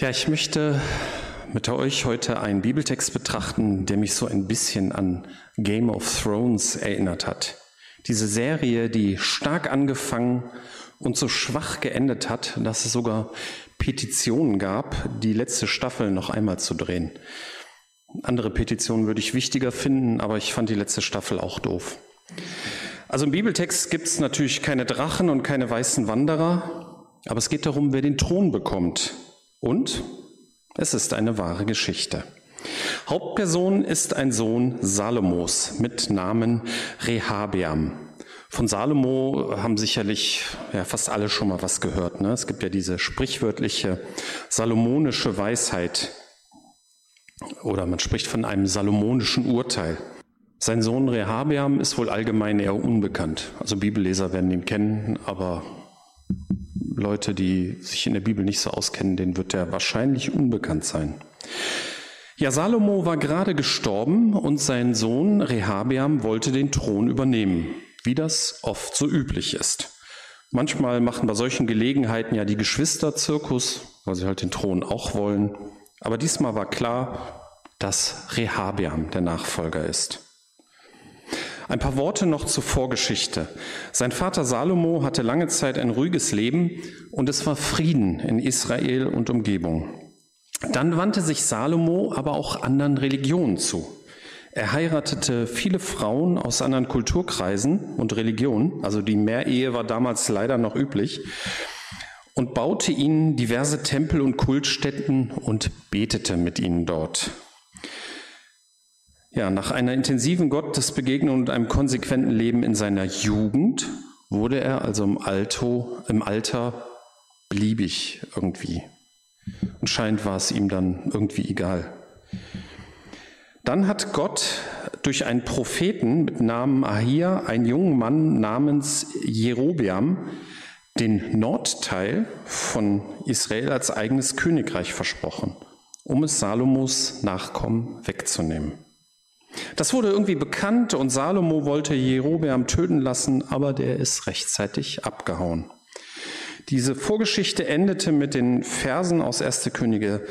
Ja, ich möchte mit euch heute einen Bibeltext betrachten, der mich so ein bisschen an Game of Thrones erinnert hat. Diese Serie, die stark angefangen und so schwach geendet hat, dass es sogar Petitionen gab, die letzte Staffel noch einmal zu drehen. Andere Petitionen würde ich wichtiger finden, aber ich fand die letzte Staffel auch doof. Also im Bibeltext gibt es natürlich keine Drachen und keine weißen Wanderer, aber es geht darum, wer den Thron bekommt. Und es ist eine wahre Geschichte. Hauptperson ist ein Sohn Salomos mit Namen Rehabeam. Von Salomo haben sicherlich ja, fast alle schon mal was gehört. Ne? Es gibt ja diese sprichwörtliche salomonische Weisheit oder man spricht von einem salomonischen Urteil. Sein Sohn Rehabeam ist wohl allgemein eher unbekannt. Also Bibelleser werden ihn kennen, aber Leute, die sich in der Bibel nicht so auskennen, denen wird er wahrscheinlich unbekannt sein. Ja, Salomo war gerade gestorben und sein Sohn Rehabeam wollte den Thron übernehmen, wie das oft so üblich ist. Manchmal machen bei solchen Gelegenheiten ja die Geschwister Zirkus, weil sie halt den Thron auch wollen. Aber diesmal war klar, dass Rehabeam der Nachfolger ist. Ein paar Worte noch zur Vorgeschichte. Sein Vater Salomo hatte lange Zeit ein ruhiges Leben und es war Frieden in Israel und Umgebung. Dann wandte sich Salomo aber auch anderen Religionen zu. Er heiratete viele Frauen aus anderen Kulturkreisen und Religionen, also die Mehrehe war damals leider noch üblich, und baute ihnen diverse Tempel und Kultstätten und betete mit ihnen dort. Ja, nach einer intensiven Gottesbegegnung und einem konsequenten Leben in seiner Jugend wurde er also im, Alto, im Alter beliebig irgendwie. Und scheint war es ihm dann irgendwie egal. Dann hat Gott durch einen Propheten mit Namen Ahia, einen jungen Mann namens Jerobeam, den Nordteil von Israel als eigenes Königreich versprochen, um es Salomos Nachkommen wegzunehmen. Das wurde irgendwie bekannt und Salomo wollte Jerobeam töten lassen, aber der ist rechtzeitig abgehauen. Diese Vorgeschichte endete mit den Versen aus 1. Könige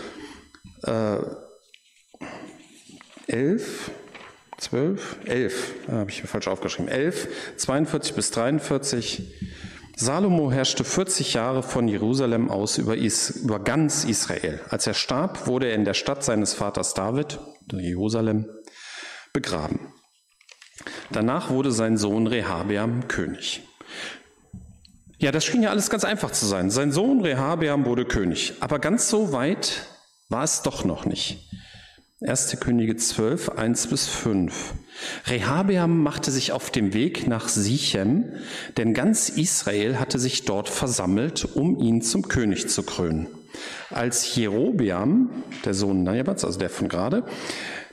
äh, 11, 12, 11, habe ich mir falsch aufgeschrieben, 11, 42 bis 43. Salomo herrschte 40 Jahre von Jerusalem aus über, Is, über ganz Israel. Als er starb, wurde er in der Stadt seines Vaters David, Jerusalem, begraben. Danach wurde sein Sohn Rehabeam König. Ja, das schien ja alles ganz einfach zu sein. Sein Sohn Rehabeam wurde König. Aber ganz so weit war es doch noch nicht. 1. Könige 12, 1 bis 5. Rehabeam machte sich auf dem Weg nach Sichem, denn ganz Israel hatte sich dort versammelt, um ihn zum König zu krönen. Als Jerobeam, der Sohn Najabats, also der von gerade,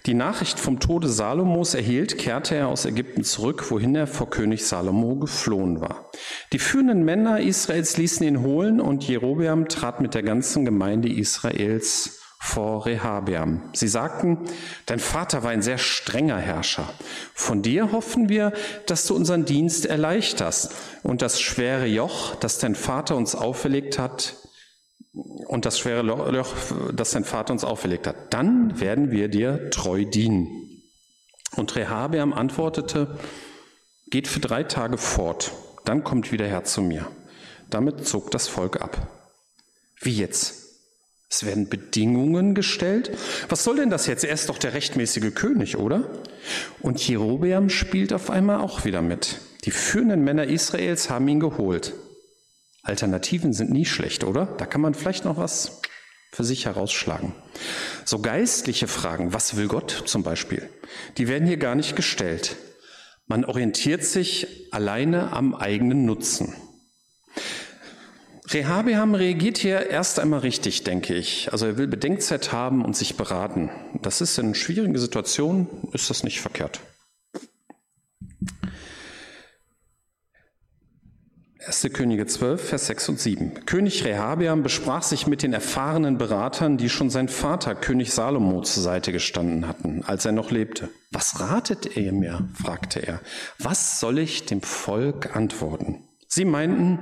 die Nachricht vom Tode Salomos erhielt, kehrte er aus Ägypten zurück, wohin er vor König Salomo geflohen war. Die führenden Männer Israels ließen ihn holen und Jerobeam trat mit der ganzen Gemeinde Israels vor Rehabeam. Sie sagten, dein Vater war ein sehr strenger Herrscher. Von dir hoffen wir, dass du unseren Dienst erleichterst und das schwere Joch, das dein Vater uns auferlegt hat, und das schwere Loch, das sein Vater uns auferlegt hat. Dann werden wir dir treu dienen. Und Rehabeam antwortete, geht für drei Tage fort, dann kommt wieder her zu mir. Damit zog das Volk ab. Wie jetzt? Es werden Bedingungen gestellt. Was soll denn das jetzt? Er ist doch der rechtmäßige König, oder? Und Jerobeam spielt auf einmal auch wieder mit. Die führenden Männer Israels haben ihn geholt. Alternativen sind nie schlecht, oder? Da kann man vielleicht noch was für sich herausschlagen. So geistliche Fragen, was will Gott zum Beispiel, die werden hier gar nicht gestellt. Man orientiert sich alleine am eigenen Nutzen. Rehabeam reagiert hier erst einmal richtig, denke ich. Also er will Bedenkzeit haben und sich beraten. Das ist in schwierigen Situationen, ist das nicht verkehrt. 1. Könige 12, Vers 6 und 7. König Rehabeam besprach sich mit den erfahrenen Beratern, die schon sein Vater, König Salomo, zur Seite gestanden hatten, als er noch lebte. Was ratet ihr mir? fragte er. Was soll ich dem Volk antworten? Sie meinten,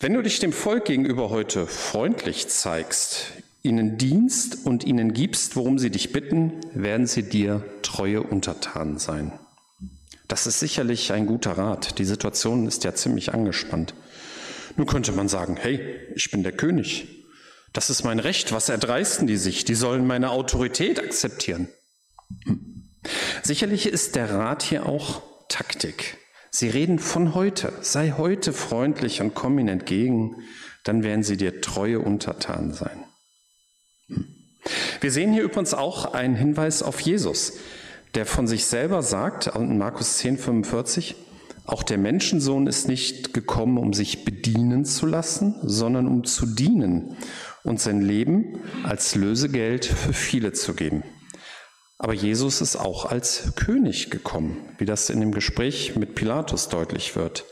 Wenn du dich dem Volk gegenüber heute freundlich zeigst, ihnen dienst und ihnen gibst, worum sie dich bitten, werden sie dir treue Untertanen sein. Das ist sicherlich ein guter Rat. Die Situation ist ja ziemlich angespannt. Nun könnte man sagen, hey, ich bin der König. Das ist mein Recht. Was erdreisten die sich? Die sollen meine Autorität akzeptieren. Hm. Sicherlich ist der Rat hier auch Taktik. Sie reden von heute. Sei heute freundlich und komm ihnen entgegen, dann werden sie dir treue Untertanen sein. Hm. Wir sehen hier übrigens auch einen Hinweis auf Jesus, der von sich selber sagt, in Markus 10, 45, auch der Menschensohn ist nicht gekommen, um sich bedienen zu lassen, sondern um zu dienen und sein Leben als Lösegeld für viele zu geben. Aber Jesus ist auch als König gekommen, wie das in dem Gespräch mit Pilatus deutlich wird.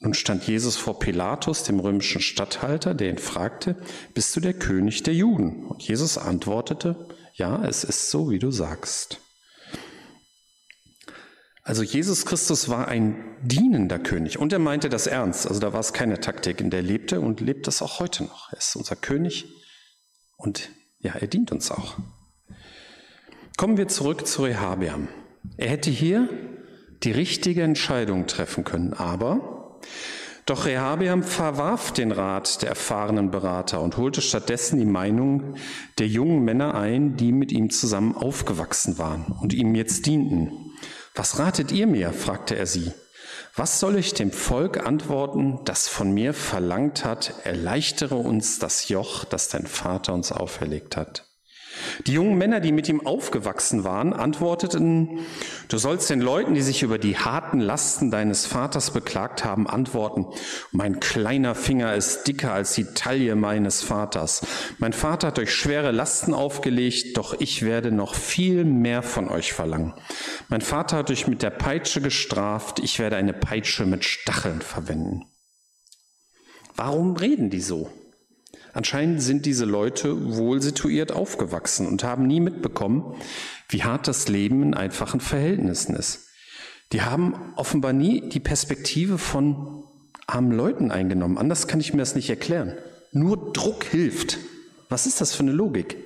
Nun stand Jesus vor Pilatus, dem römischen Statthalter, der ihn fragte, bist du der König der Juden? Und Jesus antwortete, ja, es ist so, wie du sagst. Also Jesus Christus war ein dienender König und er meinte das ernst. Also da war es keine Taktik, in der er lebte und lebt das auch heute noch. Er ist unser König und ja, er dient uns auch. Kommen wir zurück zu Rehabiam. Er hätte hier die richtige Entscheidung treffen können, aber doch Rehabiam verwarf den Rat der erfahrenen Berater und holte stattdessen die Meinung der jungen Männer ein, die mit ihm zusammen aufgewachsen waren und ihm jetzt dienten. Was ratet ihr mir? fragte er sie. Was soll ich dem Volk antworten, das von mir verlangt hat, erleichtere uns das Joch, das dein Vater uns auferlegt hat? Die jungen Männer, die mit ihm aufgewachsen waren, antworteten, du sollst den Leuten, die sich über die harten Lasten deines Vaters beklagt haben, antworten, mein kleiner Finger ist dicker als die Taille meines Vaters. Mein Vater hat euch schwere Lasten aufgelegt, doch ich werde noch viel mehr von euch verlangen. Mein Vater hat euch mit der Peitsche gestraft, ich werde eine Peitsche mit Stacheln verwenden. Warum reden die so? Anscheinend sind diese Leute wohl situiert aufgewachsen und haben nie mitbekommen, wie hart das Leben in einfachen Verhältnissen ist. Die haben offenbar nie die Perspektive von armen Leuten eingenommen. Anders kann ich mir das nicht erklären. Nur Druck hilft. Was ist das für eine Logik?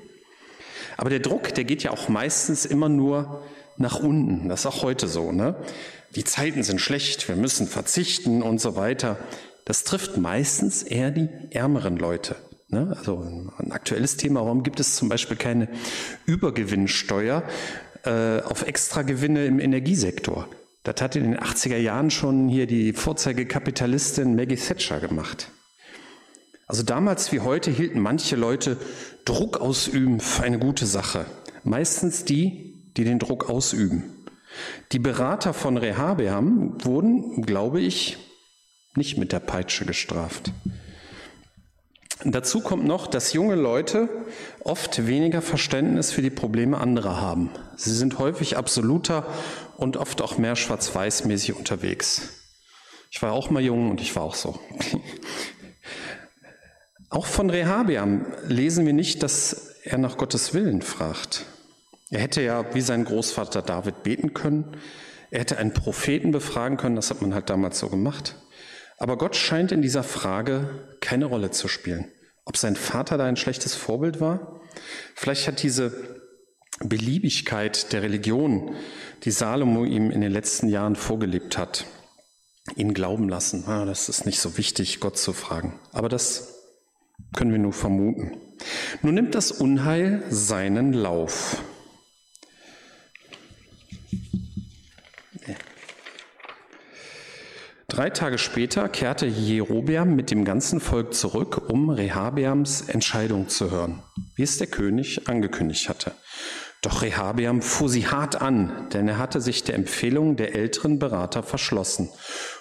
Aber der Druck, der geht ja auch meistens immer nur nach unten. Das ist auch heute so. Ne? Die Zeiten sind schlecht, wir müssen verzichten und so weiter. Das trifft meistens eher die ärmeren Leute. Ne? Also ein aktuelles Thema, warum gibt es zum Beispiel keine Übergewinnsteuer äh, auf Extragewinne im Energiesektor? Das hat in den 80er Jahren schon hier die Vorzeigekapitalistin Maggie Thatcher gemacht. Also damals wie heute hielten manche Leute Druck ausüben für eine gute Sache. Meistens die, die den Druck ausüben. Die Berater von Rehabeam wurden, glaube ich, nicht mit der Peitsche gestraft. Dazu kommt noch, dass junge Leute oft weniger Verständnis für die Probleme anderer haben. Sie sind häufig absoluter und oft auch mehr schwarz-weiß-mäßig unterwegs. Ich war auch mal jung und ich war auch so. Auch von Rehabiam lesen wir nicht, dass er nach Gottes Willen fragt. Er hätte ja wie sein Großvater David beten können. Er hätte einen Propheten befragen können. Das hat man halt damals so gemacht. Aber Gott scheint in dieser Frage keine Rolle zu spielen. Ob sein Vater da ein schlechtes Vorbild war? Vielleicht hat diese Beliebigkeit der Religion, die Salomo ihm in den letzten Jahren vorgelebt hat, ihn glauben lassen, ah, das ist nicht so wichtig, Gott zu fragen. Aber das können wir nur vermuten. Nun nimmt das Unheil seinen Lauf. Drei Tage später kehrte Jerobeam mit dem ganzen Volk zurück, um Rehabeams Entscheidung zu hören, wie es der König angekündigt hatte. Doch Rehabeam fuhr sie hart an, denn er hatte sich der Empfehlung der älteren Berater verschlossen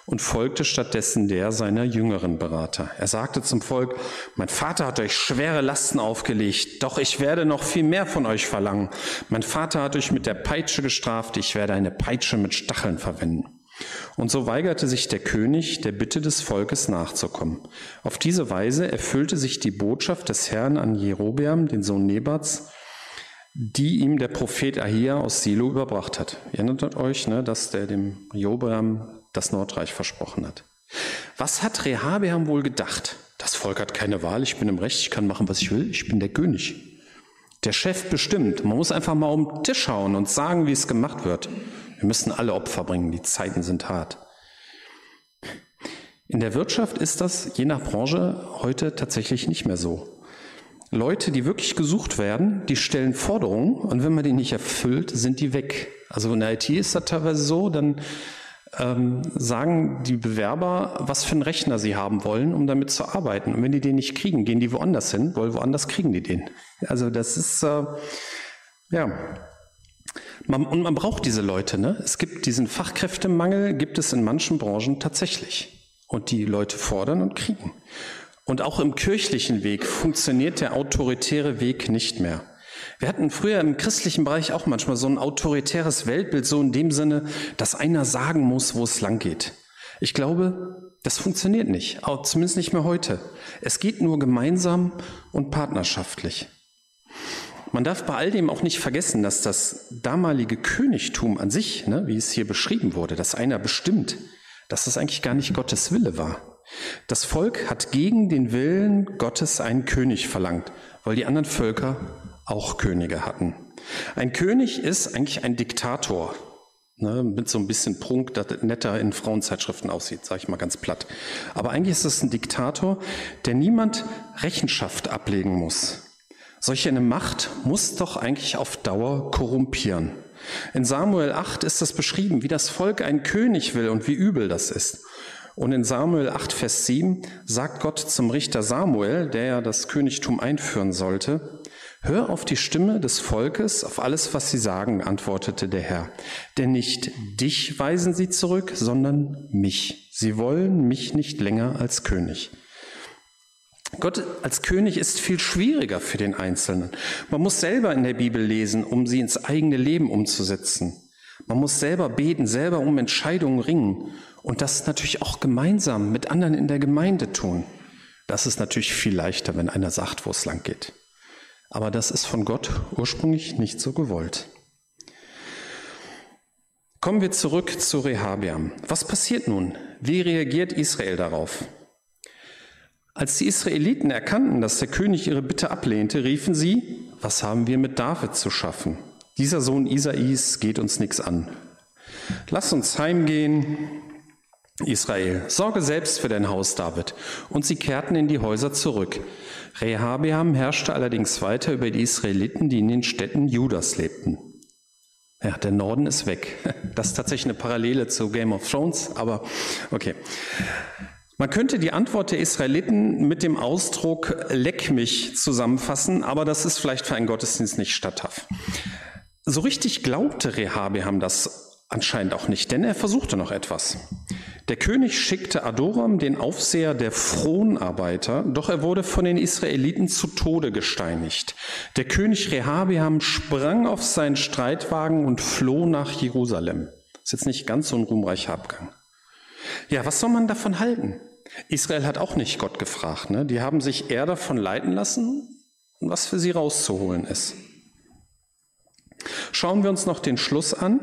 und folgte stattdessen der seiner jüngeren Berater. Er sagte zum Volk, mein Vater hat euch schwere Lasten aufgelegt, doch ich werde noch viel mehr von euch verlangen. Mein Vater hat euch mit der Peitsche gestraft, ich werde eine Peitsche mit Stacheln verwenden. Und so weigerte sich der König, der Bitte des Volkes nachzukommen. Auf diese Weise erfüllte sich die Botschaft des Herrn an Jerobeam, den Sohn Nebats, die ihm der Prophet Ahia aus Silo überbracht hat. Ihr erinnert euch, ne, dass der dem Jerobeam das Nordreich versprochen hat. Was hat Rehabeam wohl gedacht? Das Volk hat keine Wahl, ich bin im Recht, ich kann machen, was ich will, ich bin der König. Der Chef bestimmt. Man muss einfach mal um den Tisch schauen und sagen, wie es gemacht wird. Wir müssen alle Opfer bringen, die Zeiten sind hart. In der Wirtschaft ist das je nach Branche heute tatsächlich nicht mehr so. Leute, die wirklich gesucht werden, die stellen Forderungen und wenn man die nicht erfüllt, sind die weg. Also in der IT ist das teilweise so, dann ähm, sagen die Bewerber, was für einen Rechner sie haben wollen, um damit zu arbeiten. Und wenn die den nicht kriegen, gehen die woanders hin, weil woanders kriegen die den. Also das ist, äh, ja. Man, und man braucht diese Leute. Ne? Es gibt diesen Fachkräftemangel, gibt es in manchen Branchen tatsächlich. Und die Leute fordern und kriegen. Und auch im kirchlichen Weg funktioniert der autoritäre Weg nicht mehr. Wir hatten früher im christlichen Bereich auch manchmal so ein autoritäres Weltbild, so in dem Sinne, dass einer sagen muss, wo es lang geht. Ich glaube, das funktioniert nicht, zumindest nicht mehr heute. Es geht nur gemeinsam und partnerschaftlich. Man darf bei all dem auch nicht vergessen, dass das damalige Königtum an sich, ne, wie es hier beschrieben wurde, dass einer bestimmt, dass das eigentlich gar nicht Gottes Wille war. Das Volk hat gegen den Willen Gottes einen König verlangt, weil die anderen Völker auch Könige hatten. Ein König ist eigentlich ein Diktator, ne, mit so ein bisschen Prunk, das netter in Frauenzeitschriften aussieht, sage ich mal ganz platt. Aber eigentlich ist es ein Diktator, der niemand Rechenschaft ablegen muss. Solch eine Macht muss doch eigentlich auf Dauer korrumpieren. In Samuel 8 ist das beschrieben, wie das Volk einen König will und wie übel das ist. Und in Samuel 8, Vers 7 sagt Gott zum Richter Samuel, der ja das Königtum einführen sollte, Hör auf die Stimme des Volkes, auf alles, was sie sagen, antwortete der Herr. Denn nicht dich weisen sie zurück, sondern mich. Sie wollen mich nicht länger als König. Gott als König ist viel schwieriger für den Einzelnen. Man muss selber in der Bibel lesen, um sie ins eigene Leben umzusetzen. Man muss selber beten, selber um Entscheidungen ringen und das natürlich auch gemeinsam mit anderen in der Gemeinde tun. Das ist natürlich viel leichter, wenn einer sagt, wo es lang geht. Aber das ist von Gott ursprünglich nicht so gewollt. Kommen wir zurück zu Rehabiam. Was passiert nun? Wie reagiert Israel darauf? Als die Israeliten erkannten, dass der König ihre Bitte ablehnte, riefen sie, was haben wir mit David zu schaffen? Dieser Sohn Isais geht uns nichts an. Lass uns heimgehen, Israel, sorge selbst für dein Haus, David. Und sie kehrten in die Häuser zurück. Rehabeam herrschte allerdings weiter über die Israeliten, die in den Städten Judas lebten. Ja, der Norden ist weg. Das ist tatsächlich eine Parallele zu Game of Thrones, aber okay. Man könnte die Antwort der Israeliten mit dem Ausdruck leck mich zusammenfassen, aber das ist vielleicht für einen Gottesdienst nicht statthaft. So richtig glaubte Rehabeam das anscheinend auch nicht, denn er versuchte noch etwas. Der König schickte Adoram, den Aufseher der Fronarbeiter, doch er wurde von den Israeliten zu Tode gesteinigt. Der König Rehabeam sprang auf seinen Streitwagen und floh nach Jerusalem. Ist jetzt nicht ganz so ein ruhmreicher Abgang. Ja, was soll man davon halten? Israel hat auch nicht Gott gefragt. Ne? Die haben sich eher davon leiten lassen, was für sie rauszuholen ist. Schauen wir uns noch den Schluss an.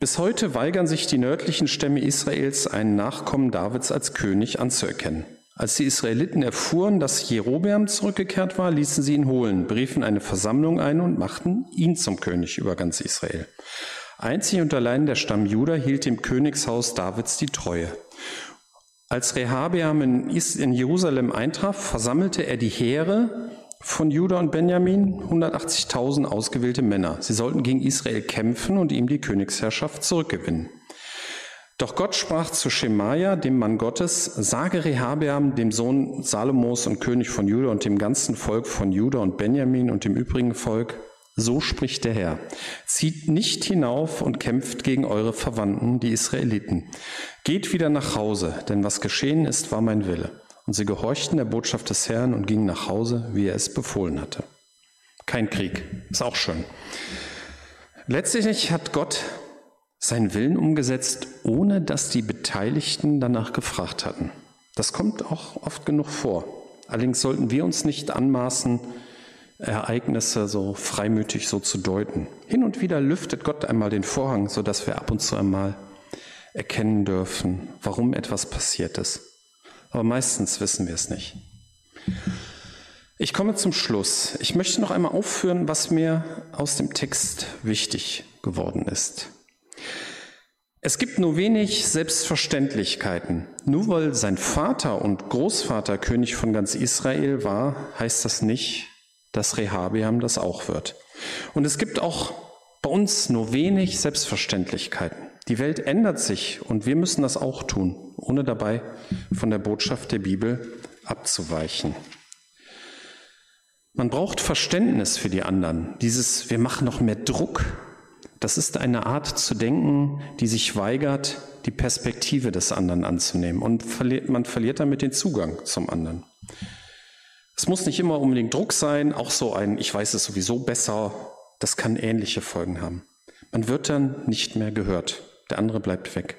Bis heute weigern sich die nördlichen Stämme Israels, einen Nachkommen Davids als König anzuerkennen. Als die Israeliten erfuhren, dass Jerobeam zurückgekehrt war, ließen sie ihn holen, beriefen eine Versammlung ein und machten ihn zum König über ganz Israel. Einzig und allein der Stamm Juda hielt dem Königshaus Davids die Treue. Als Rehabeam in Jerusalem eintraf, versammelte er die Heere von Juda und Benjamin 180.000 ausgewählte Männer. Sie sollten gegen Israel kämpfen und ihm die Königsherrschaft zurückgewinnen. Doch Gott sprach zu Schemaja, dem Mann Gottes, sage Rehabeam, dem Sohn Salomos und König von Juda und dem ganzen Volk von Juda und Benjamin und dem übrigen Volk, so spricht der Herr. Zieht nicht hinauf und kämpft gegen eure Verwandten, die Israeliten. Geht wieder nach Hause, denn was geschehen ist, war mein Wille. Und sie gehorchten der Botschaft des Herrn und gingen nach Hause, wie er es befohlen hatte. Kein Krieg, ist auch schön. Letztlich hat Gott seinen Willen umgesetzt, ohne dass die Beteiligten danach gefragt hatten. Das kommt auch oft genug vor. Allerdings sollten wir uns nicht anmaßen, Ereignisse so freimütig so zu deuten. Hin und wieder lüftet Gott einmal den Vorhang, sodass wir ab und zu einmal erkennen dürfen, warum etwas passiert ist. Aber meistens wissen wir es nicht. Ich komme zum Schluss. Ich möchte noch einmal aufführen, was mir aus dem Text wichtig geworden ist. Es gibt nur wenig Selbstverständlichkeiten. Nur weil sein Vater und Großvater König von ganz Israel war, heißt das nicht, dass Rehabiam das auch wird. Und es gibt auch bei uns nur wenig Selbstverständlichkeiten. Die Welt ändert sich und wir müssen das auch tun, ohne dabei von der Botschaft der Bibel abzuweichen. Man braucht Verständnis für die anderen. Dieses, wir machen noch mehr Druck, das ist eine Art zu denken, die sich weigert, die Perspektive des anderen anzunehmen. Und man verliert damit den Zugang zum anderen. Es muss nicht immer unbedingt Druck sein, auch so ein, ich weiß es sowieso besser, das kann ähnliche Folgen haben. Man wird dann nicht mehr gehört. Der andere bleibt weg.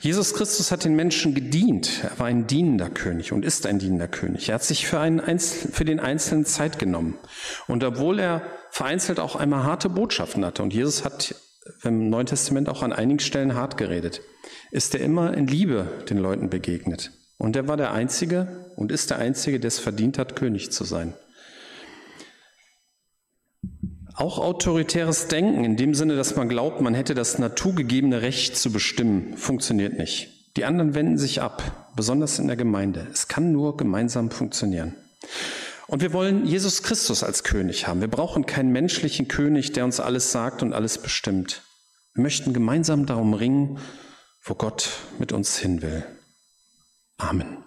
Jesus Christus hat den Menschen gedient. Er war ein dienender König und ist ein dienender König. Er hat sich für, einen Einzel für den Einzelnen Zeit genommen. Und obwohl er vereinzelt auch einmal harte Botschaften hatte, und Jesus hat im Neuen Testament auch an einigen Stellen hart geredet, ist er immer in Liebe den Leuten begegnet. Und er war der Einzige und ist der Einzige, der es verdient hat, König zu sein. Auch autoritäres Denken in dem Sinne, dass man glaubt, man hätte das naturgegebene Recht zu bestimmen, funktioniert nicht. Die anderen wenden sich ab, besonders in der Gemeinde. Es kann nur gemeinsam funktionieren. Und wir wollen Jesus Christus als König haben. Wir brauchen keinen menschlichen König, der uns alles sagt und alles bestimmt. Wir möchten gemeinsam darum ringen, wo Gott mit uns hin will. Amen.